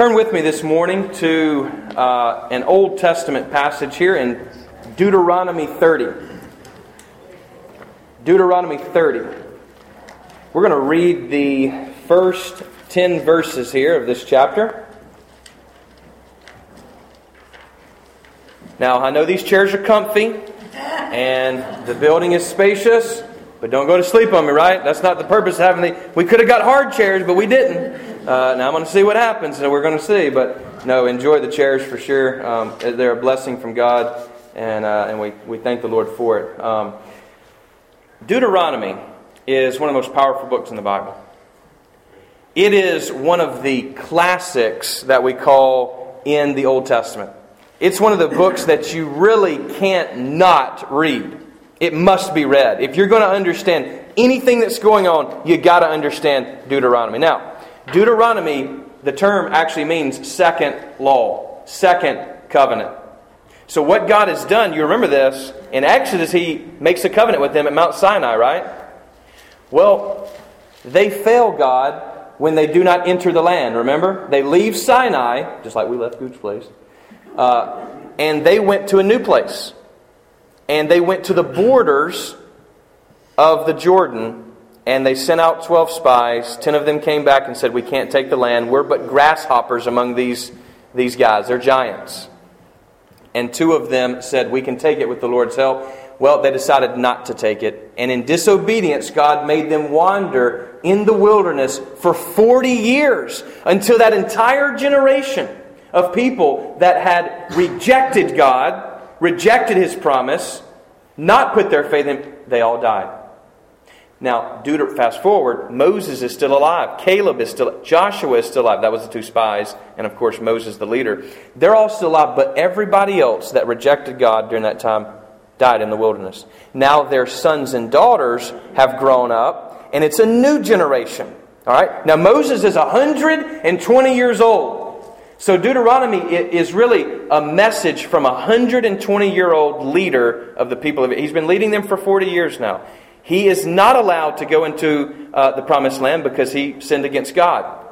Turn with me this morning to uh, an Old Testament passage here in Deuteronomy 30. Deuteronomy 30. We're going to read the first 10 verses here of this chapter. Now, I know these chairs are comfy and the building is spacious, but don't go to sleep on me, right? That's not the purpose of having the. We could have got hard chairs, but we didn't. Uh, now I'm going to see what happens, and we're going to see. But no, enjoy the chairs for sure. Um, they're a blessing from God, and, uh, and we, we thank the Lord for it. Um, Deuteronomy is one of the most powerful books in the Bible. It is one of the classics that we call in the Old Testament. It's one of the books that you really can't not read. It must be read. If you're going to understand anything that's going on, you got to understand Deuteronomy. Now, Deuteronomy, the term actually means second law, second covenant. So, what God has done, you remember this, in Exodus, He makes a covenant with them at Mount Sinai, right? Well, they fail God when they do not enter the land, remember? They leave Sinai, just like we left Gooch Place, uh, and they went to a new place. And they went to the borders of the Jordan and they sent out 12 spies. Ten of them came back and said, We can't take the land. We're but grasshoppers among these, these guys. They're giants. And two of them said, We can take it with the Lord's help. Well, they decided not to take it. And in disobedience, God made them wander in the wilderness for 40 years until that entire generation of people that had rejected God, rejected His promise, not put their faith in, they all died. Now, Deuter- fast forward, Moses is still alive. Caleb is still, Joshua is still alive. That was the two spies, and of course Moses, the leader. They're all still alive, but everybody else that rejected God during that time died in the wilderness. Now their sons and daughters have grown up, and it's a new generation. All right. Now Moses is 120 years old. So Deuteronomy is really a message from a 120 year old leader of the people of it. He's been leading them for 40 years now. He is not allowed to go into uh, the promised land because he sinned against God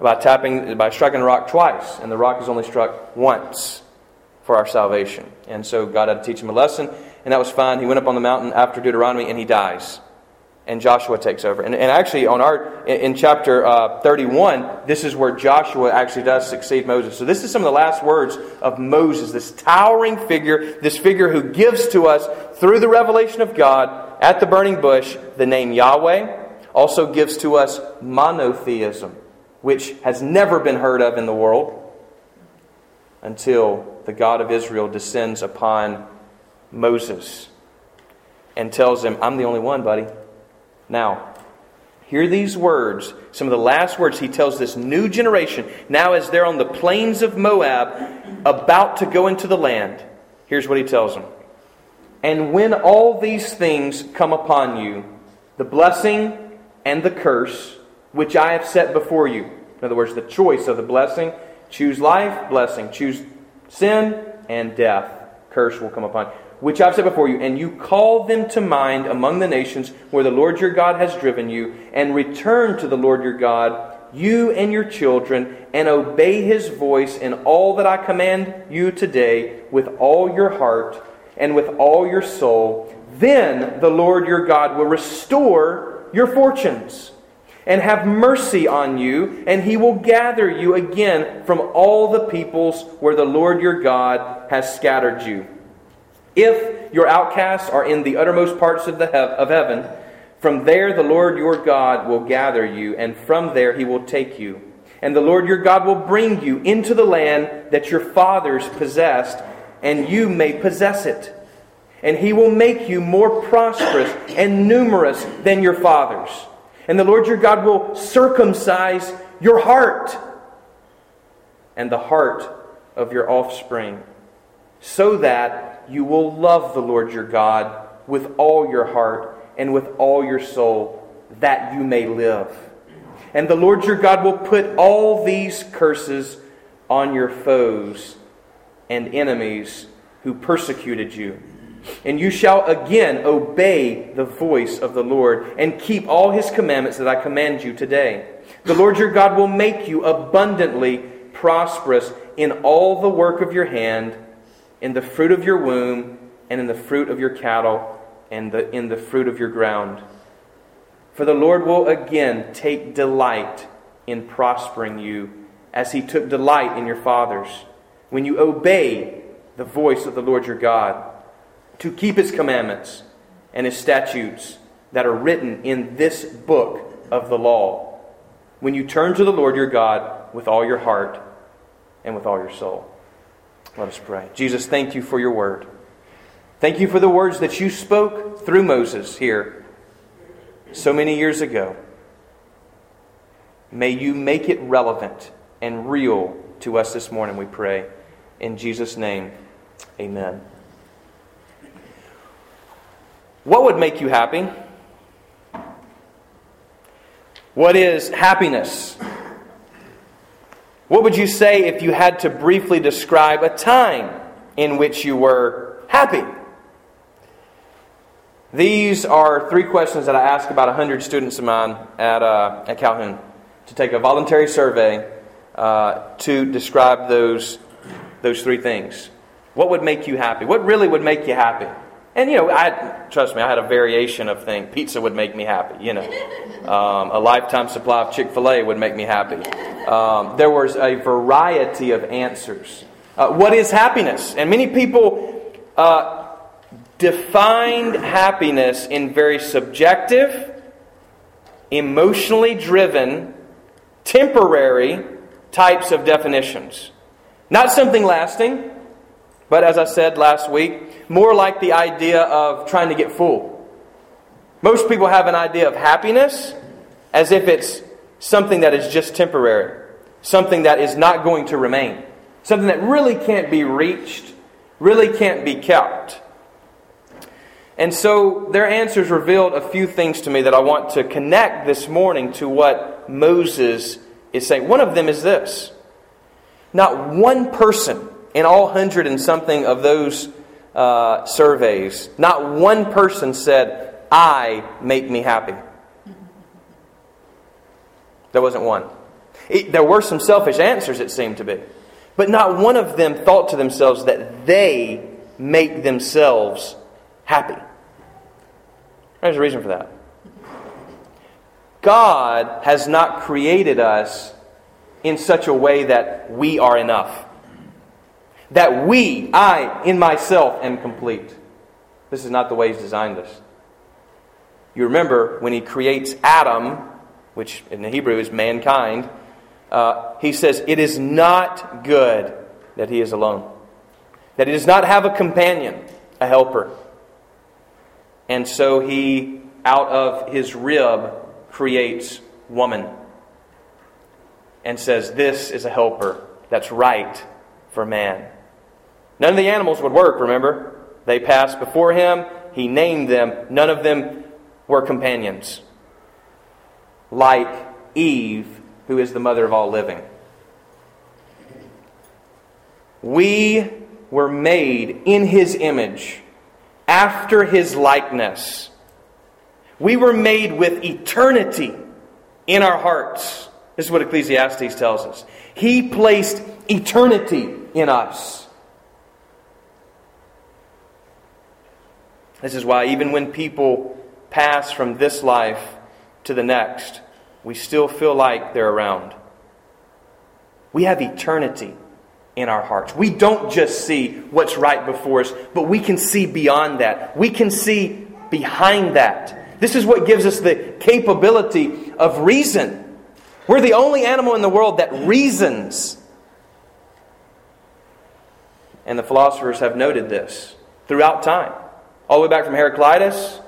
by tapping by striking the rock twice, and the rock is only struck once for our salvation. And so God had to teach him a lesson, and that was fine. He went up on the mountain after Deuteronomy, and he dies and Joshua takes over. And, and actually, on our in, in chapter uh, 31, this is where Joshua actually does succeed Moses. So this is some of the last words of Moses, this towering figure, this figure who gives to us through the revelation of God at the burning bush the name Yahweh. Also gives to us monotheism, which has never been heard of in the world until the God of Israel descends upon Moses and tells him, I'm the only one, buddy. Now, hear these words, some of the last words he tells this new generation, now as they're on the plains of Moab, about to go into the land. Here's what he tells them. And when all these things come upon you, the blessing and the curse, which I have set before you, in other words, the choice of the blessing, choose life, blessing, choose sin, and death, curse will come upon you which I've said before you, and you call them to mind among the nations where the Lord your God has driven you, and return to the Lord your God, you and your children, and obey his voice in all that I command you today with all your heart and with all your soul, then the Lord your God will restore your fortunes and have mercy on you, and he will gather you again from all the peoples where the Lord your God has scattered you. If your outcasts are in the uttermost parts of, the he- of heaven, from there the Lord your God will gather you, and from there he will take you. And the Lord your God will bring you into the land that your fathers possessed, and you may possess it. And he will make you more prosperous and numerous than your fathers. And the Lord your God will circumcise your heart and the heart of your offspring, so that you will love the Lord your God with all your heart and with all your soul, that you may live. And the Lord your God will put all these curses on your foes and enemies who persecuted you. And you shall again obey the voice of the Lord and keep all his commandments that I command you today. The Lord your God will make you abundantly prosperous in all the work of your hand, in the fruit of your womb, and in the fruit of your cattle, and the, in the fruit of your ground. For the Lord will again take delight in prospering you, as he took delight in your fathers, when you obey the voice of the Lord your God, to keep his commandments and his statutes that are written in this book of the law, when you turn to the Lord your God with all your heart and with all your soul. Let us pray. Jesus, thank you for your word. Thank you for the words that you spoke through Moses here so many years ago. May you make it relevant and real to us this morning, we pray. In Jesus' name, amen. What would make you happy? What is happiness? What would you say if you had to briefly describe a time in which you were happy? These are three questions that I ask about 100 students of mine at, uh, at Calhoun to take a voluntary survey uh, to describe those, those three things. What would make you happy? What really would make you happy? And you know, I trust me, I had a variation of things. Pizza would make me happy. You know, um, a lifetime supply of Chick Fil A would make me happy. Um, there was a variety of answers. Uh, what is happiness? And many people uh, defined happiness in very subjective, emotionally driven, temporary types of definitions. Not something lasting, but as I said last week, more like the idea of trying to get full. Most people have an idea of happiness as if it's something that is just temporary, something that is not going to remain, something that really can't be reached, really can't be kept. And so their answers revealed a few things to me that I want to connect this morning to what Moses is saying. One of them is this not one person in all hundred and something of those uh, surveys, not one person said, I make me happy. There wasn't one. It, there were some selfish answers, it seemed to be. But not one of them thought to themselves that they make themselves happy. There's a reason for that. God has not created us in such a way that we are enough that we, I, in myself, am complete. This is not the way He's designed us. You remember when He creates Adam, which in the Hebrew is mankind, uh, He says, It is not good that he is alone, that he does not have a companion, a helper. And so He, out of His rib, creates woman and says, This is a helper that's right for man. None of the animals would work, remember? They passed before him, he named them. None of them were companions. Like Eve, who is the mother of all living. We were made in his image, after his likeness. We were made with eternity in our hearts. This is what Ecclesiastes tells us. He placed eternity in us. This is why, even when people pass from this life to the next, we still feel like they're around. We have eternity in our hearts. We don't just see what's right before us, but we can see beyond that. We can see behind that. This is what gives us the capability of reason. We're the only animal in the world that reasons. And the philosophers have noted this throughout time all the way back from Heraclitus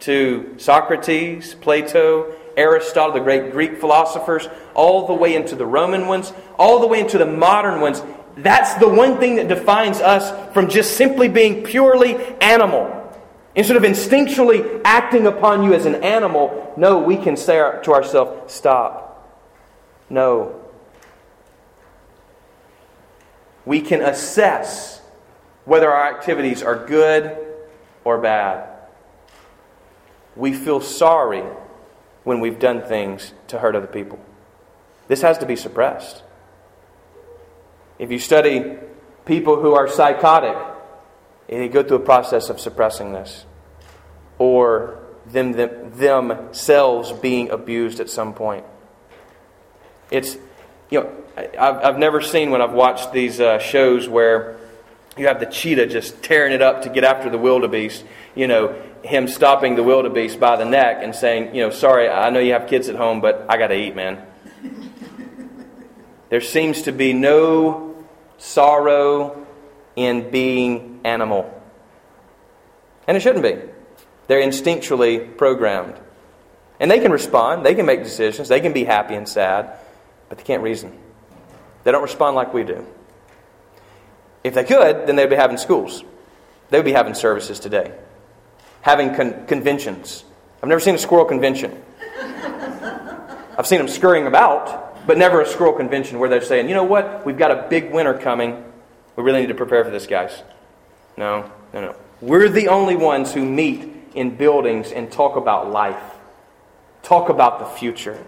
to Socrates, Plato, Aristotle, the great Greek philosophers, all the way into the Roman ones, all the way into the modern ones. That's the one thing that defines us from just simply being purely animal. Instead of instinctually acting upon you as an animal, no, we can say to ourselves, stop. No. We can assess whether our activities are good or bad. We feel sorry when we've done things to hurt other people. This has to be suppressed. If you study people who are psychotic, they go through a process of suppressing this. Or them, them themselves being abused at some point. It's, you know, I've, I've never seen when I've watched these uh, shows where you have the cheetah just tearing it up to get after the wildebeest, you know, him stopping the wildebeest by the neck and saying, you know, sorry, I know you have kids at home, but I got to eat, man. there seems to be no sorrow in being animal. And it shouldn't be. They're instinctually programmed. And they can respond, they can make decisions, they can be happy and sad, but they can't reason. They don't respond like we do. If they could, then they'd be having schools. They would be having services today, having con- conventions. I've never seen a squirrel convention. I've seen them scurrying about, but never a squirrel convention where they're saying, you know what, we've got a big winter coming. We really need to prepare for this, guys. No, no, no. We're the only ones who meet in buildings and talk about life, talk about the future,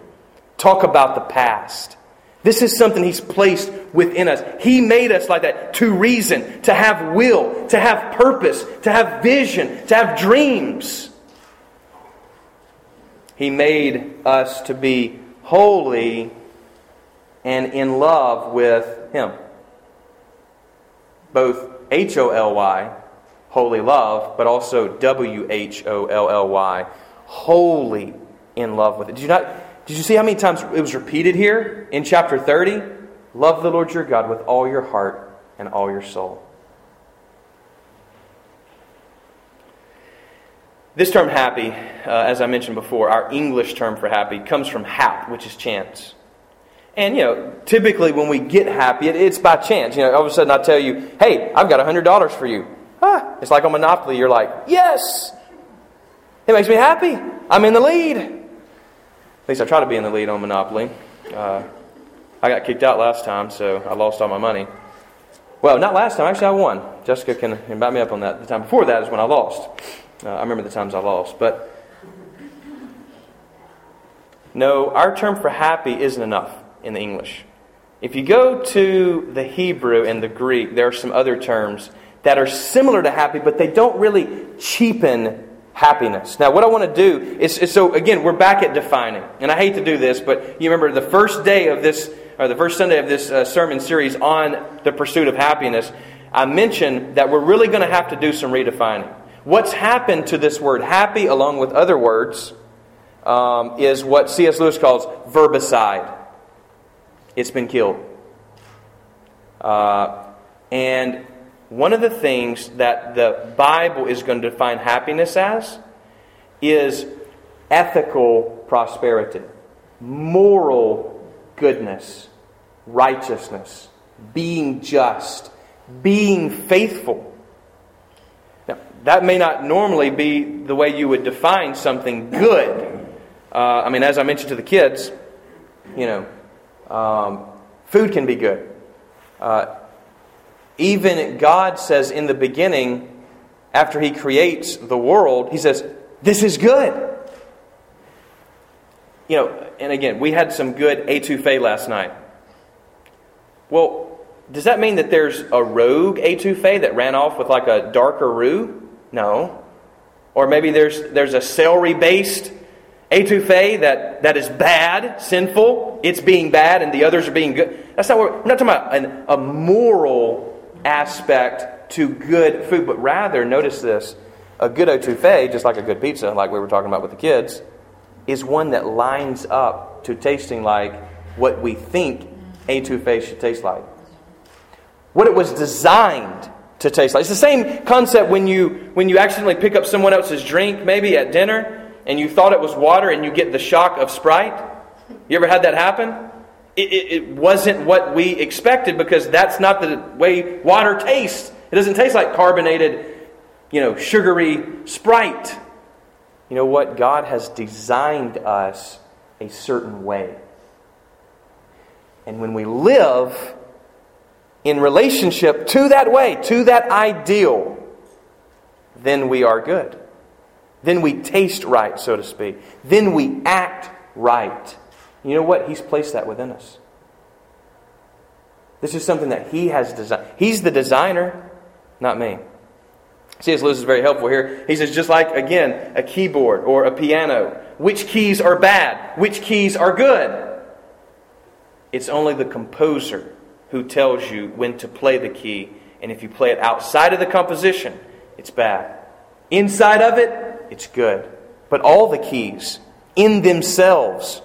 talk about the past. This is something He's placed within us. He made us like that to reason, to have will, to have purpose, to have vision, to have dreams. He made us to be holy and in love with Him. Both H O L Y holy love, but also W H O L L Y, wholly in love with it. Did you not? Did you see how many times it was repeated here in chapter 30? Love the Lord your God with all your heart and all your soul. This term happy, uh, as I mentioned before, our English term for happy, comes from hap, which is chance. And, you know, typically when we get happy, it, it's by chance. You know, all of a sudden I tell you, hey, I've got $100 for you. Ah, it's like on Monopoly. You're like, yes! It makes me happy. I'm in the lead. At least I try to be in the lead on Monopoly. Uh, I got kicked out last time, so I lost all my money. Well, not last time. Actually, I won. Jessica can, back me up on that. The time before that is when I lost. Uh, I remember the times I lost. But no, our term for happy isn't enough in the English. If you go to the Hebrew and the Greek, there are some other terms that are similar to happy, but they don't really cheapen happiness. Now, what I want to do is, is, so again, we're back at defining. And I hate to do this, but you remember the first day of this, or the first Sunday of this uh, sermon series on the pursuit of happiness, I mentioned that we're really going to have to do some redefining. What's happened to this word happy, along with other words, um, is what C.S. Lewis calls verbicide. It's been killed. Uh, and one of the things that the Bible is going to define happiness as is ethical prosperity, moral goodness, righteousness, being just, being faithful. Now, that may not normally be the way you would define something good. Uh, I mean, as I mentioned to the kids, you know, um, food can be good. Uh, even God says in the beginning, after He creates the world, He says, This is good. You know, and again, we had some good etouffee last night. Well, does that mean that there's a rogue etouffee that ran off with like a darker roux? No. Or maybe there's, there's a celery based etouffee that, that is bad, sinful, it's being bad, and the others are being good. That's not what we're, we're not talking about an, a moral aspect to good food, but rather, notice this a good etouffee, just like a good pizza, like we were talking about with the kids, is one that lines up to tasting like what we think etouffee should taste like. What it was designed to taste like. It's the same concept when you when you accidentally pick up someone else's drink, maybe at dinner, and you thought it was water, and you get the shock of Sprite. You ever had that happen? It, it, it wasn't what we expected because that's not the way water tastes. It doesn't taste like carbonated, you know, sugary Sprite. You know what? God has designed us a certain way. And when we live in relationship to that way, to that ideal, then we are good. Then we taste right, so to speak. Then we act right. You know what? He's placed that within us. This is something that He has designed. He's the designer, not me. C.S. Lewis is very helpful here. He says, just like, again, a keyboard or a piano, which keys are bad? Which keys are good? It's only the composer who tells you when to play the key. And if you play it outside of the composition, it's bad. Inside of it, it's good. But all the keys in themselves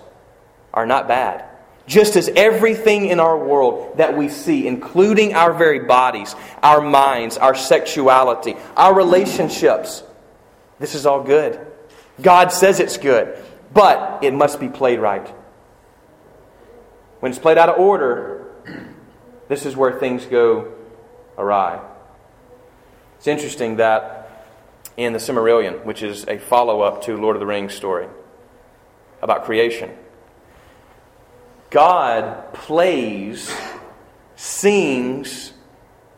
are not bad. Just as everything in our world that we see, including our very bodies, our minds, our sexuality, our relationships, this is all good. God says it's good, but it must be played right. When it's played out of order, this is where things go awry. It's interesting that in the Silmarillion, which is a follow up to Lord of the Rings story about creation, God plays, sings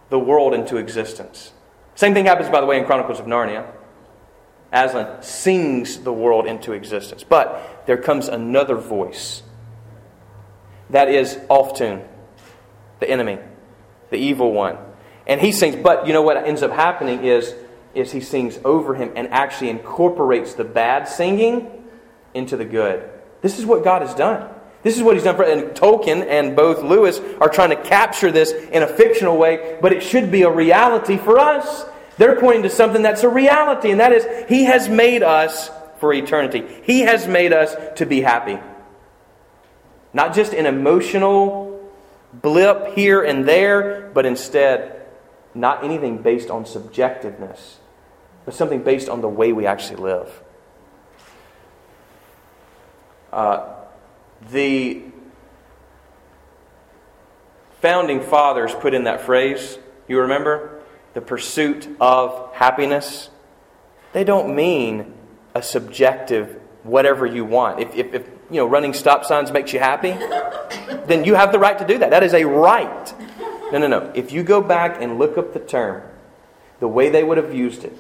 the world into existence. Same thing happens, by the way, in Chronicles of Narnia. Aslan sings the world into existence. But there comes another voice that is Ulftun, the enemy, the evil one. And he sings, but you know what ends up happening is, is he sings over him and actually incorporates the bad singing into the good. This is what God has done. This is what he's done for, and Tolkien and both Lewis are trying to capture this in a fictional way, but it should be a reality for us. They're pointing to something that's a reality, and that is He has made us for eternity. He has made us to be happy. Not just an emotional blip here and there, but instead, not anything based on subjectiveness, but something based on the way we actually live. Uh, the founding fathers put in that phrase, you remember? The pursuit of happiness. They don't mean a subjective whatever you want. If, if, if you know running stop signs makes you happy, then you have the right to do that. That is a right. No, no, no. If you go back and look up the term, the way they would have used it,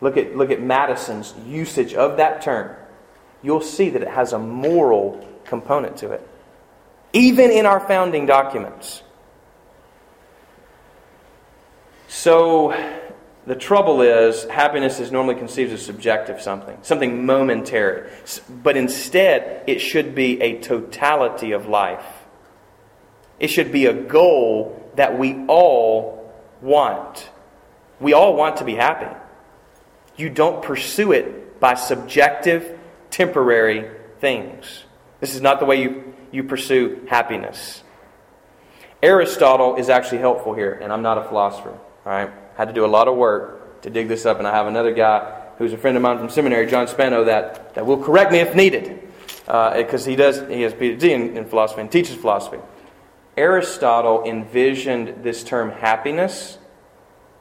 look at, look at Madison's usage of that term, you'll see that it has a moral component to it. Even in our founding documents. So, the trouble is, happiness is normally conceived as subjective something, something momentary. But instead, it should be a totality of life. It should be a goal that we all want. We all want to be happy. You don't pursue it by subjective, temporary things. This is not the way you, you pursue happiness. Aristotle is actually helpful here, and I'm not a philosopher. All right? Had to do a lot of work to dig this up, and I have another guy who's a friend of mine from seminary, John Spano, that, that will correct me if needed. Because uh, he does, he has PhD in, in philosophy and teaches philosophy. Aristotle envisioned this term happiness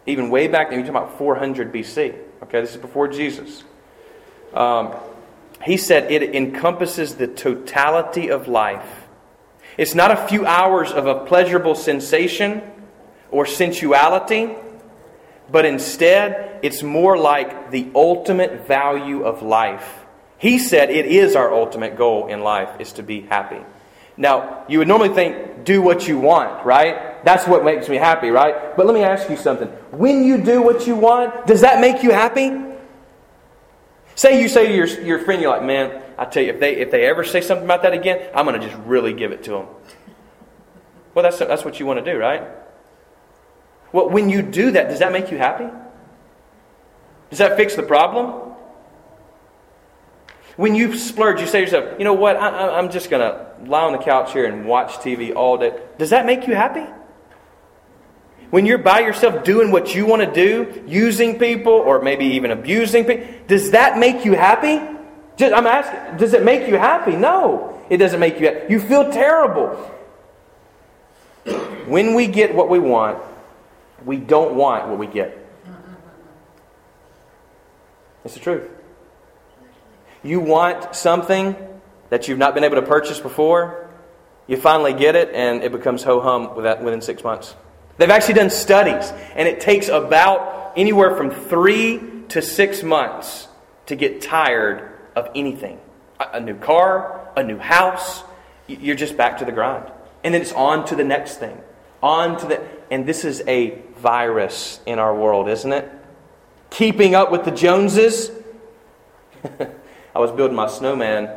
even way back, then. you're talking about 400 BC. Okay, this is before Jesus. Um, he said it encompasses the totality of life. It's not a few hours of a pleasurable sensation or sensuality, but instead it's more like the ultimate value of life. He said it is our ultimate goal in life is to be happy. Now, you would normally think do what you want, right? That's what makes me happy, right? But let me ask you something. When you do what you want, does that make you happy? Say you say to your, your friend, you're like, man, I tell you, if they, if they ever say something about that again, I'm going to just really give it to them. Well, that's, that's what you want to do, right? Well, when you do that, does that make you happy? Does that fix the problem? When you splurge, you say to yourself, you know what, I, I'm just going to lie on the couch here and watch TV all day. Does that make you happy? When you're by yourself doing what you want to do, using people or maybe even abusing people, does that make you happy? I'm asking, does it make you happy? No, it doesn't make you happy. You feel terrible. When we get what we want, we don't want what we get. It's the truth. You want something that you've not been able to purchase before, you finally get it, and it becomes ho hum within six months. They've actually done studies, and it takes about anywhere from three to six months to get tired of anything. A new car, a new house, you're just back to the grind. And then it's on to the next thing. On to the and this is a virus in our world, isn't it? Keeping up with the Joneses. I was building my snowman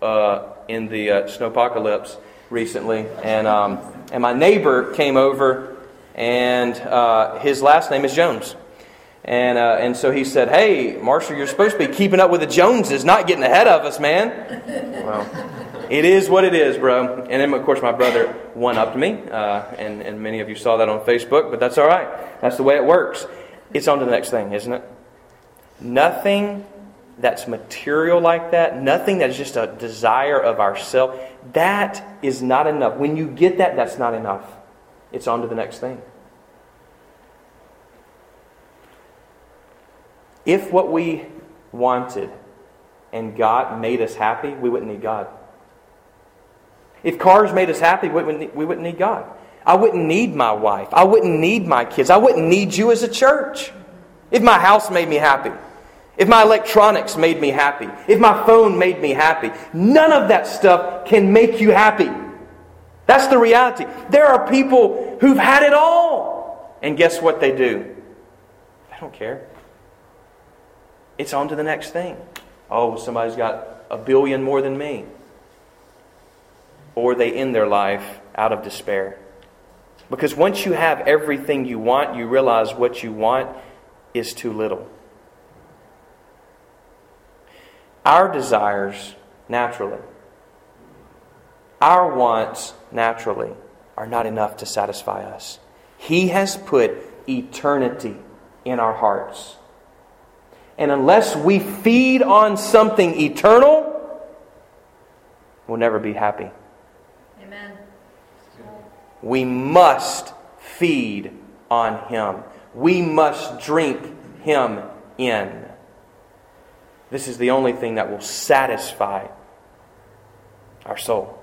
uh, in the uh, snowpocalypse recently, and um, and my neighbor came over, and uh, his last name is Jones. And, uh, and so he said, Hey, Marshall, you're supposed to be keeping up with the Joneses, not getting ahead of us, man. Well, it is what it is, bro. And then, of course, my brother one upped me, uh, and, and many of you saw that on Facebook, but that's all right. That's the way it works. It's on to the next thing, isn't it? Nothing that's material like that, nothing that's just a desire of ourself, that is not enough. When you get that, that's not enough. It's on to the next thing. If what we wanted and God made us happy, we wouldn't need God. If cars made us happy, we wouldn't, we wouldn't need God. I wouldn't need my wife. I wouldn't need my kids. I wouldn't need you as a church. If my house made me happy, if my electronics made me happy, if my phone made me happy, none of that stuff can make you happy. That's the reality. There are people who've had it all, and guess what they do? They don't care. It's on to the next thing. Oh, somebody's got a billion more than me. Or they end their life out of despair. Because once you have everything you want, you realize what you want is too little. Our desires, naturally, our wants, naturally, are not enough to satisfy us. He has put eternity in our hearts. And unless we feed on something eternal, we'll never be happy. Amen. We must feed on Him. We must drink Him in. This is the only thing that will satisfy our soul,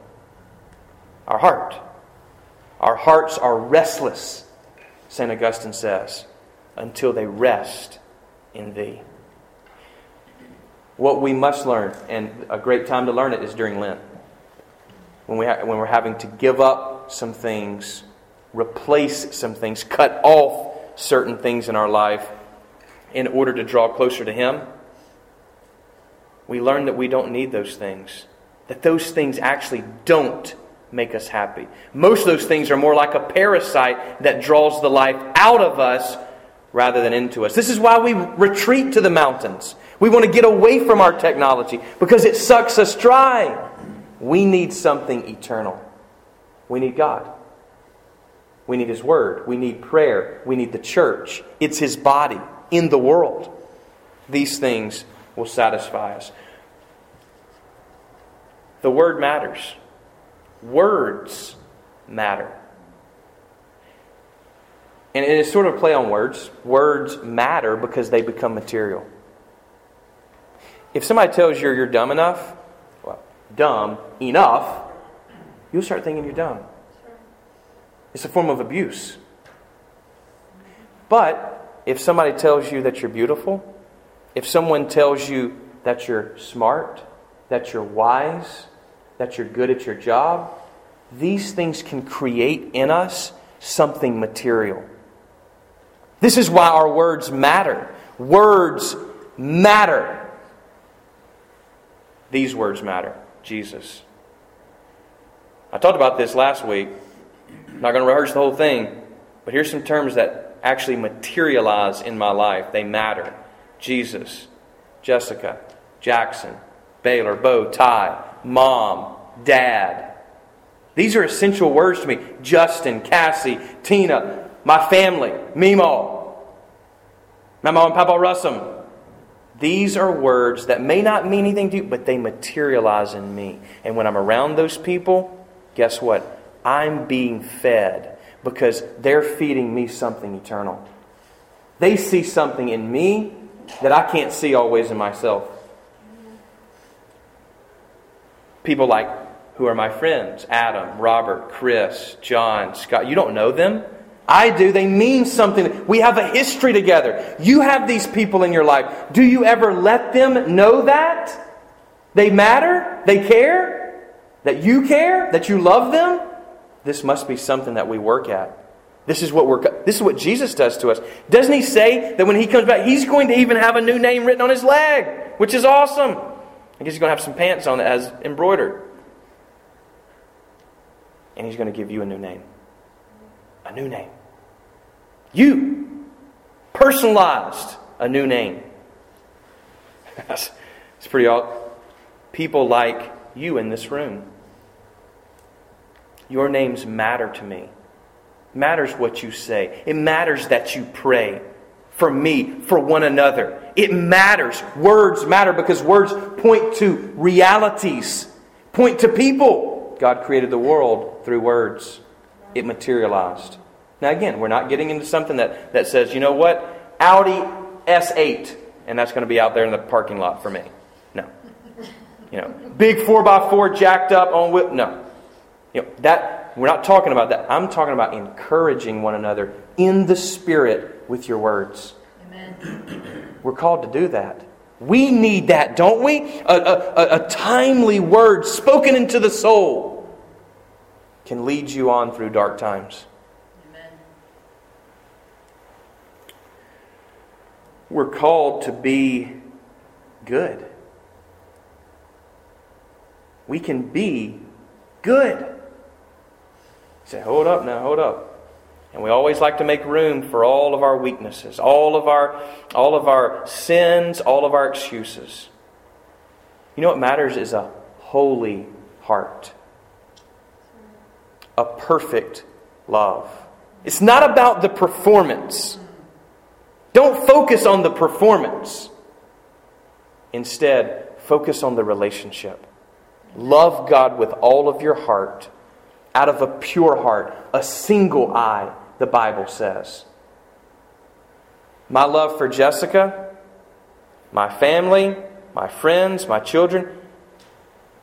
our heart. Our hearts are restless, St. Augustine says, until they rest in Thee what we must learn, and a great time to learn it is during Lent. When, we ha- when we're having to give up some things, replace some things, cut off certain things in our life in order to draw closer to Him, we learn that we don't need those things. That those things actually don't make us happy. Most of those things are more like a parasite that draws the life out of us rather than into us. This is why we retreat to the mountains. We want to get away from our technology because it sucks us dry. We need something eternal. We need God. We need His Word. We need prayer. We need the church. It's His body in the world. These things will satisfy us. The Word matters. Words matter. And it is sort of a play on words. Words matter because they become material. If somebody tells you you're dumb enough, well, dumb enough, you'll start thinking you're dumb. It's a form of abuse. But if somebody tells you that you're beautiful, if someone tells you that you're smart, that you're wise, that you're good at your job, these things can create in us something material. This is why our words matter. Words matter. These words matter Jesus. I talked about this last week. I'm not going to rehearse the whole thing, but here's some terms that actually materialize in my life. They matter Jesus, Jessica, Jackson, Baylor, Bo, Ty, Mom, Dad. These are essential words to me. Justin, Cassie, Tina, my family, Mimo, my mom and Papa Russum, these are words that may not mean anything to you, but they materialize in me. And when I'm around those people, guess what? I'm being fed because they're feeding me something eternal. They see something in me that I can't see always in myself. People like who are my friends Adam, Robert, Chris, John, Scott. You don't know them. I do. They mean something. We have a history together. You have these people in your life. Do you ever let them know that? They matter? They care? That you care? That you love them? this must be something that we work at. This is what we're this is what Jesus does to us. Doesn't he say that when he comes back, he's going to even have a new name written on his leg, which is awesome. I guess he's going to have some pants on that has embroidered. And he's going to give you a new name. A new name. You personalized a new name. That's, it's pretty all people like you in this room. Your names matter to me. Matters what you say. It matters that you pray for me, for one another. It matters. Words matter because words point to realities, point to people. God created the world through words, it materialized. Now, again, we're not getting into something that, that says, you know what, Audi S8, and that's going to be out there in the parking lot for me. No. You know, big 4x4 jacked up on whip. No. You know, that we're not talking about that. I'm talking about encouraging one another in the spirit with your words. Amen. We're called to do that. We need that, don't we? A, a, a, timely word spoken into the soul can lead you on through dark times. Amen. We're called to be good. We can be good. Say, hold up now, hold up. And we always like to make room for all of our weaknesses, all of our, all of our sins, all of our excuses. You know what matters is a holy heart, a perfect love. It's not about the performance. Don't focus on the performance. Instead, focus on the relationship. Love God with all of your heart out of a pure heart, a single eye, the Bible says. My love for Jessica, my family, my friends, my children,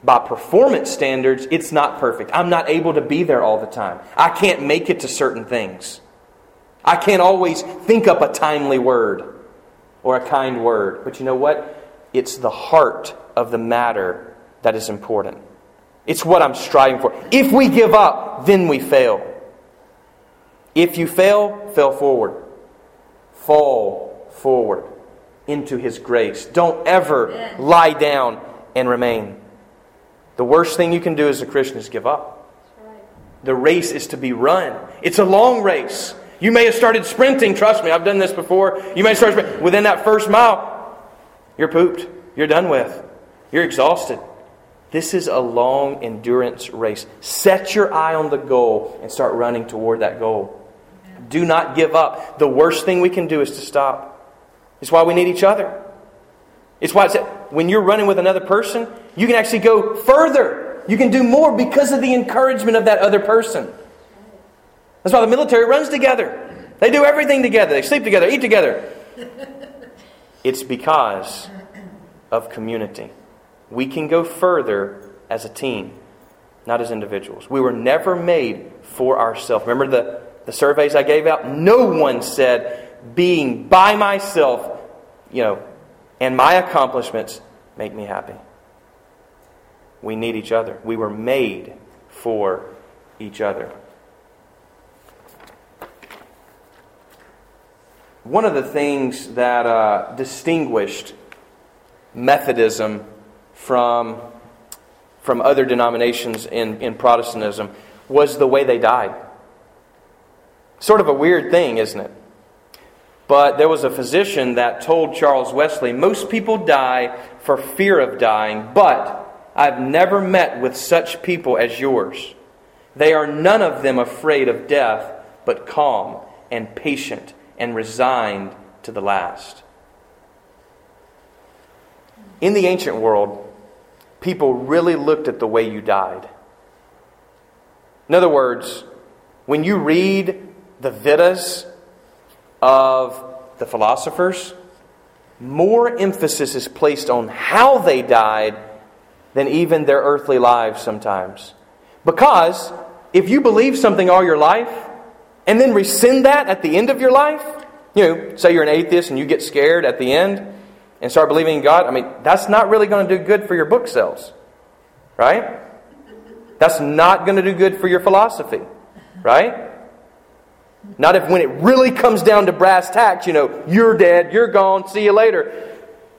by performance standards, it's not perfect. I'm not able to be there all the time. I can't make it to certain things. I can't always think up a timely word or a kind word. But you know what? It's the heart of the matter that is important. It's what I'm striving for. If we give up, then we fail. If you fail, fail forward. Fall forward into His grace. Don't ever lie down and remain. The worst thing you can do as a Christian is give up. The race is to be run. It's a long race. You may have started sprinting. Trust me, I've done this before. You may start sprinting. Within that first mile, you're pooped. You're done with. You're exhausted. This is a long endurance race. Set your eye on the goal and start running toward that goal. Do not give up. The worst thing we can do is to stop. It's why we need each other. It's why it's, when you're running with another person, you can actually go further. You can do more because of the encouragement of that other person. That's why the military runs together. They do everything together. They sleep together, eat together. It's because of community we can go further as a team, not as individuals. We were never made for ourselves. Remember the, the surveys I gave out? No one said being by myself, you know, and my accomplishments make me happy. We need each other. We were made for each other. One of the things that uh, distinguished Methodism from, from other denominations in, in Protestantism was the way they died. Sort of a weird thing, isn't it? But there was a physician that told Charles Wesley, Most people die for fear of dying, but I've never met with such people as yours. They are none of them afraid of death, but calm and patient and resigned to the last. In the ancient world, people really looked at the way you died. In other words, when you read the Vedas of the philosophers, more emphasis is placed on how they died than even their earthly lives sometimes. Because if you believe something all your life and then rescind that at the end of your life, you know, say you're an atheist and you get scared at the end, and start believing in God, I mean, that's not really going to do good for your book sales. Right? That's not going to do good for your philosophy, right? Not if when it really comes down to brass tacks, you know, you're dead, you're gone, see you later.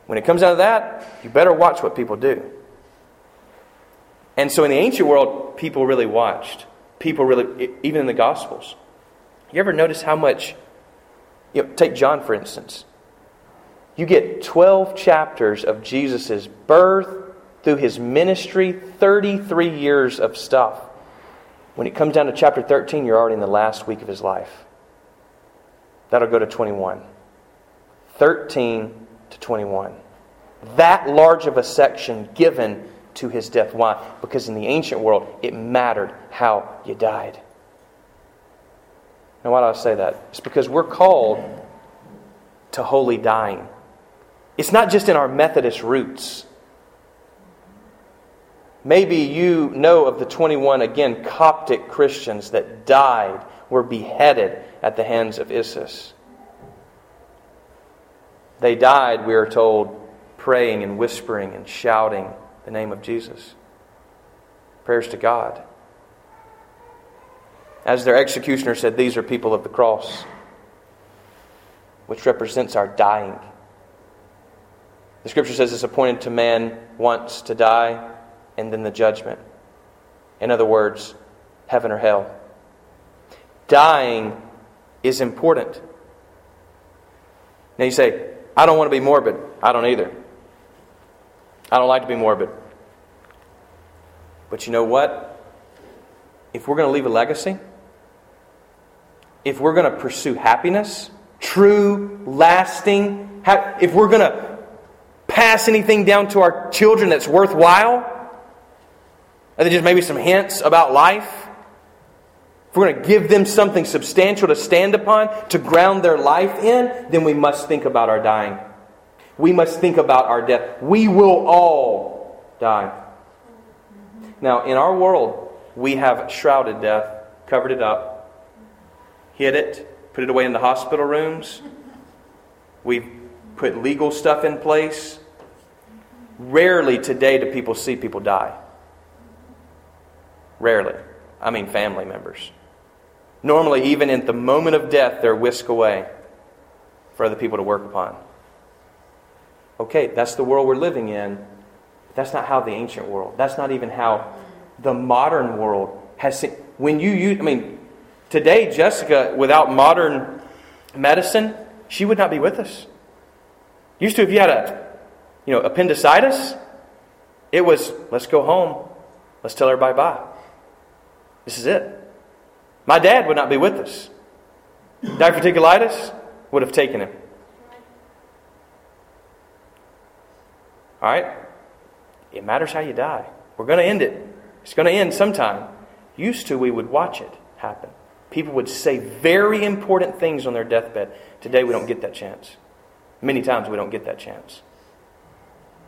When it comes down to that, you better watch what people do. And so in the ancient world, people really watched. People really, even in the Gospels. You ever notice how much, you know, take John for instance. You get 12 chapters of Jesus' birth through his ministry, 33 years of stuff. When it comes down to chapter 13, you're already in the last week of his life. That'll go to 21. 13 to 21. That large of a section given to his death. Why? Because in the ancient world, it mattered how you died. Now, why do I say that? It's because we're called to holy dying. It's not just in our Methodist roots. Maybe you know of the 21, again, Coptic Christians that died, were beheaded at the hands of ISIS. They died, we are told, praying and whispering and shouting the name of Jesus. Prayers to God. As their executioner said, these are people of the cross, which represents our dying. The scripture says it's appointed to man once to die and then the judgment. In other words, heaven or hell. Dying is important. Now you say, I don't want to be morbid. I don't either. I don't like to be morbid. But you know what? If we're going to leave a legacy, if we're going to pursue happiness, true, lasting, if we're going to pass anything down to our children that's worthwhile, and then just maybe some hints about life, if we're going to give them something substantial to stand upon, to ground their life in, then we must think about our dying. We must think about our death. We will all die. Now, in our world, we have shrouded death, covered it up, hid it, put it away in the hospital rooms. We've put legal stuff in place. Rarely today do people see people die. Rarely. I mean, family members. Normally, even in the moment of death, they're whisked away for other people to work upon. Okay, that's the world we're living in. That's not how the ancient world, that's not even how the modern world has seen. When you use, I mean, today, Jessica, without modern medicine, she would not be with us. Used to, if you had a, you know, appendicitis, it was, let's go home. Let's tell everybody bye. This is it. My dad would not be with us. Diverticulitis would have taken him. All right? It matters how you die. We're going to end it. It's going to end sometime. Used to, we would watch it happen. People would say very important things on their deathbed. Today, we don't get that chance. Many times, we don't get that chance.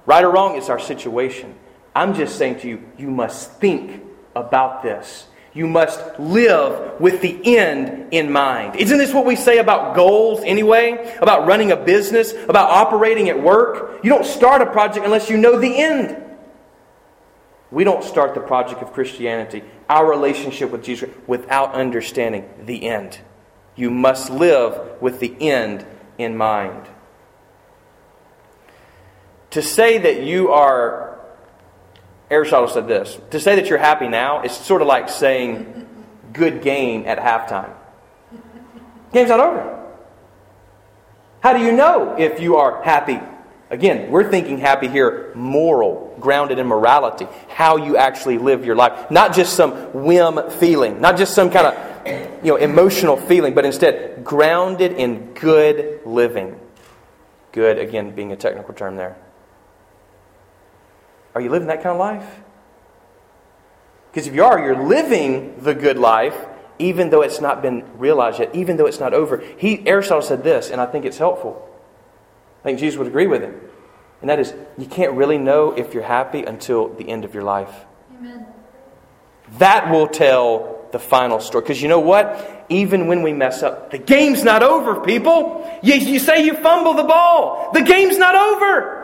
Right or wrong, it's our situation. I'm just saying to you, you must think about this you must live with the end in mind. Isn't this what we say about goals anyway? About running a business? About operating at work? You don't start a project unless you know the end. We don't start the project of Christianity, our relationship with Jesus, without understanding the end. You must live with the end in mind. To say that you are Aristotle said this To say that you're happy now is sort of like saying good game at halftime. Game's not over. How do you know if you are happy? Again, we're thinking happy here, moral, grounded in morality, how you actually live your life. Not just some whim feeling, not just some kind of you know, emotional feeling, but instead grounded in good living. Good, again, being a technical term there. Are you living that kind of life? Because if you are, you're living the good life, even though it's not been realized yet, even though it's not over. He, Aristotle said this, and I think it's helpful. I think Jesus would agree with him. And that is, you can't really know if you're happy until the end of your life. Amen. That will tell the final story. Because you know what? Even when we mess up, the game's not over, people. You, you say you fumble the ball, the game's not over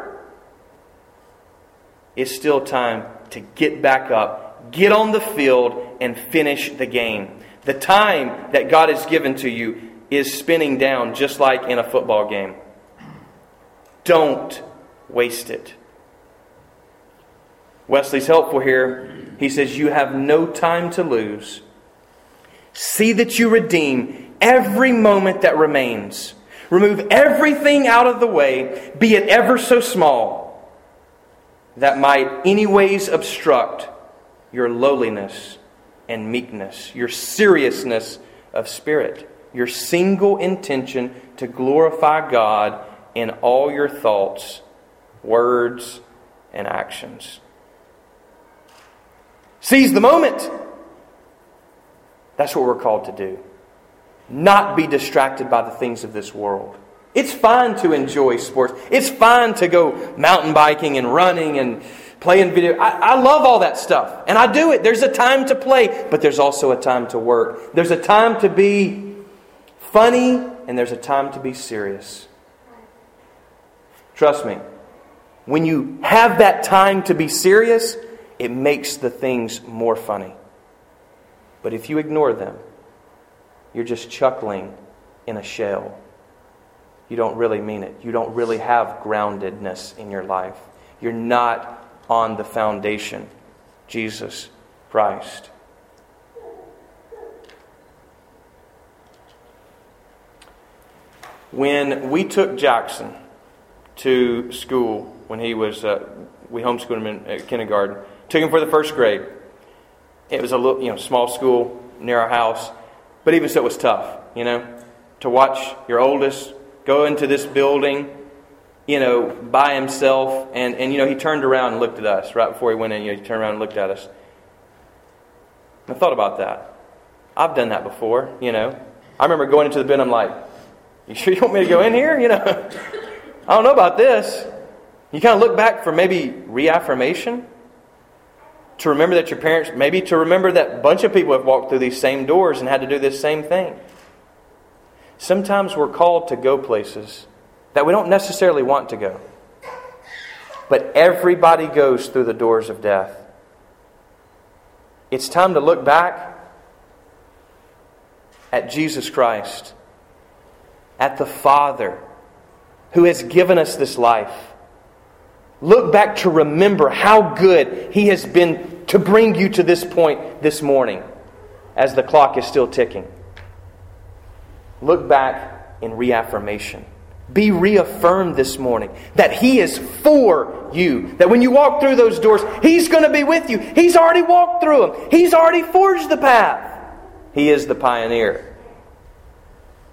it's still time to get back up, get on the field and finish the game. The time that God has given to you is spinning down just like in a football game. Don't waste it. Wesley's helpful here. He says, You have no time to lose. See that you redeem every moment that remains. Remove everything out of the way, be it ever so small, that might anyways obstruct your lowliness and meekness, your seriousness of spirit, your single intention to glorify God in all your thoughts, words, and actions. Seize the moment. That's what we're called to do. Not be distracted by the things of this world. It's fine to enjoy sports. It's fine to go mountain biking and running and playing video. I, I, love all that stuff. And I do it. There's a time to play, but there's also a time to work. There's a time to be funny, and there's a time to be serious. Trust me. When you have that time to be serious, it makes the things more funny. But if you ignore them, you're just chuckling in a shell. You don't really mean it. You don't really have groundedness in your life. You're not on the foundation, Jesus Christ. When we took Jackson to school when he was, uh, we homeschooled him in kindergarten, took him for the first grade. It was a little, you know, small school near our house, but even so, it was tough, you know, to watch your oldest go into this building you know, by himself. And, and you know, he turned around and looked at us right before he went in. You know, he turned around and looked at us. I thought about that. I've done that before, you know. I remember going into the bin, I'm like, you sure you want me to go in here? You know, I don't know about this. You kind of look back for maybe reaffirmation. To remember that your parents, maybe to remember that bunch of people have walked through these same doors and had to do this same thing. Sometimes we're called to go places that we don't necessarily want to go. But everybody goes through the doors of death. It's time to look back at Jesus Christ, at the Father who has given us this life. Look back to remember how good He has been to bring you to this point this morning as the clock is still ticking. Look back in reaffirmation. Be reaffirmed this morning that He is for you. That when you walk through those doors, He's going to be with you. He's already walked through them, He's already forged the path. He is the pioneer,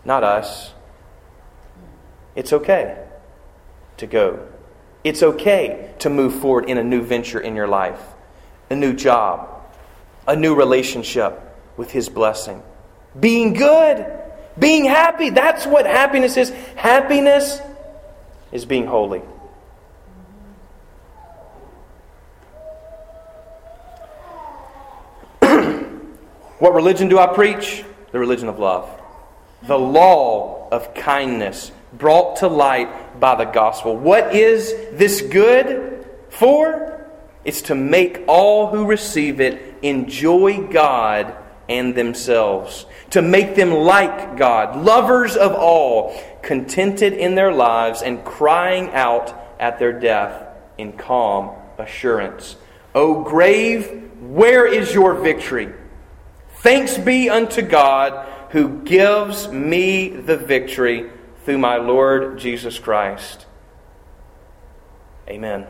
not us. It's okay to go. It's okay to move forward in a new venture in your life, a new job, a new relationship with His blessing. Being good being happy, that's what happiness is. Happiness is being holy. what religion do I preach? The religion of love. The law of kindness brought to light by the gospel. What is this good for? It's to make all who receive it enjoy God and themselves, to make them like God, lovers of all, contented in their lives, and crying out at their death in calm assurance. O grave, where is your victory? Thanks be unto God who gives me the victory through my Lord Jesus Christ. Amen.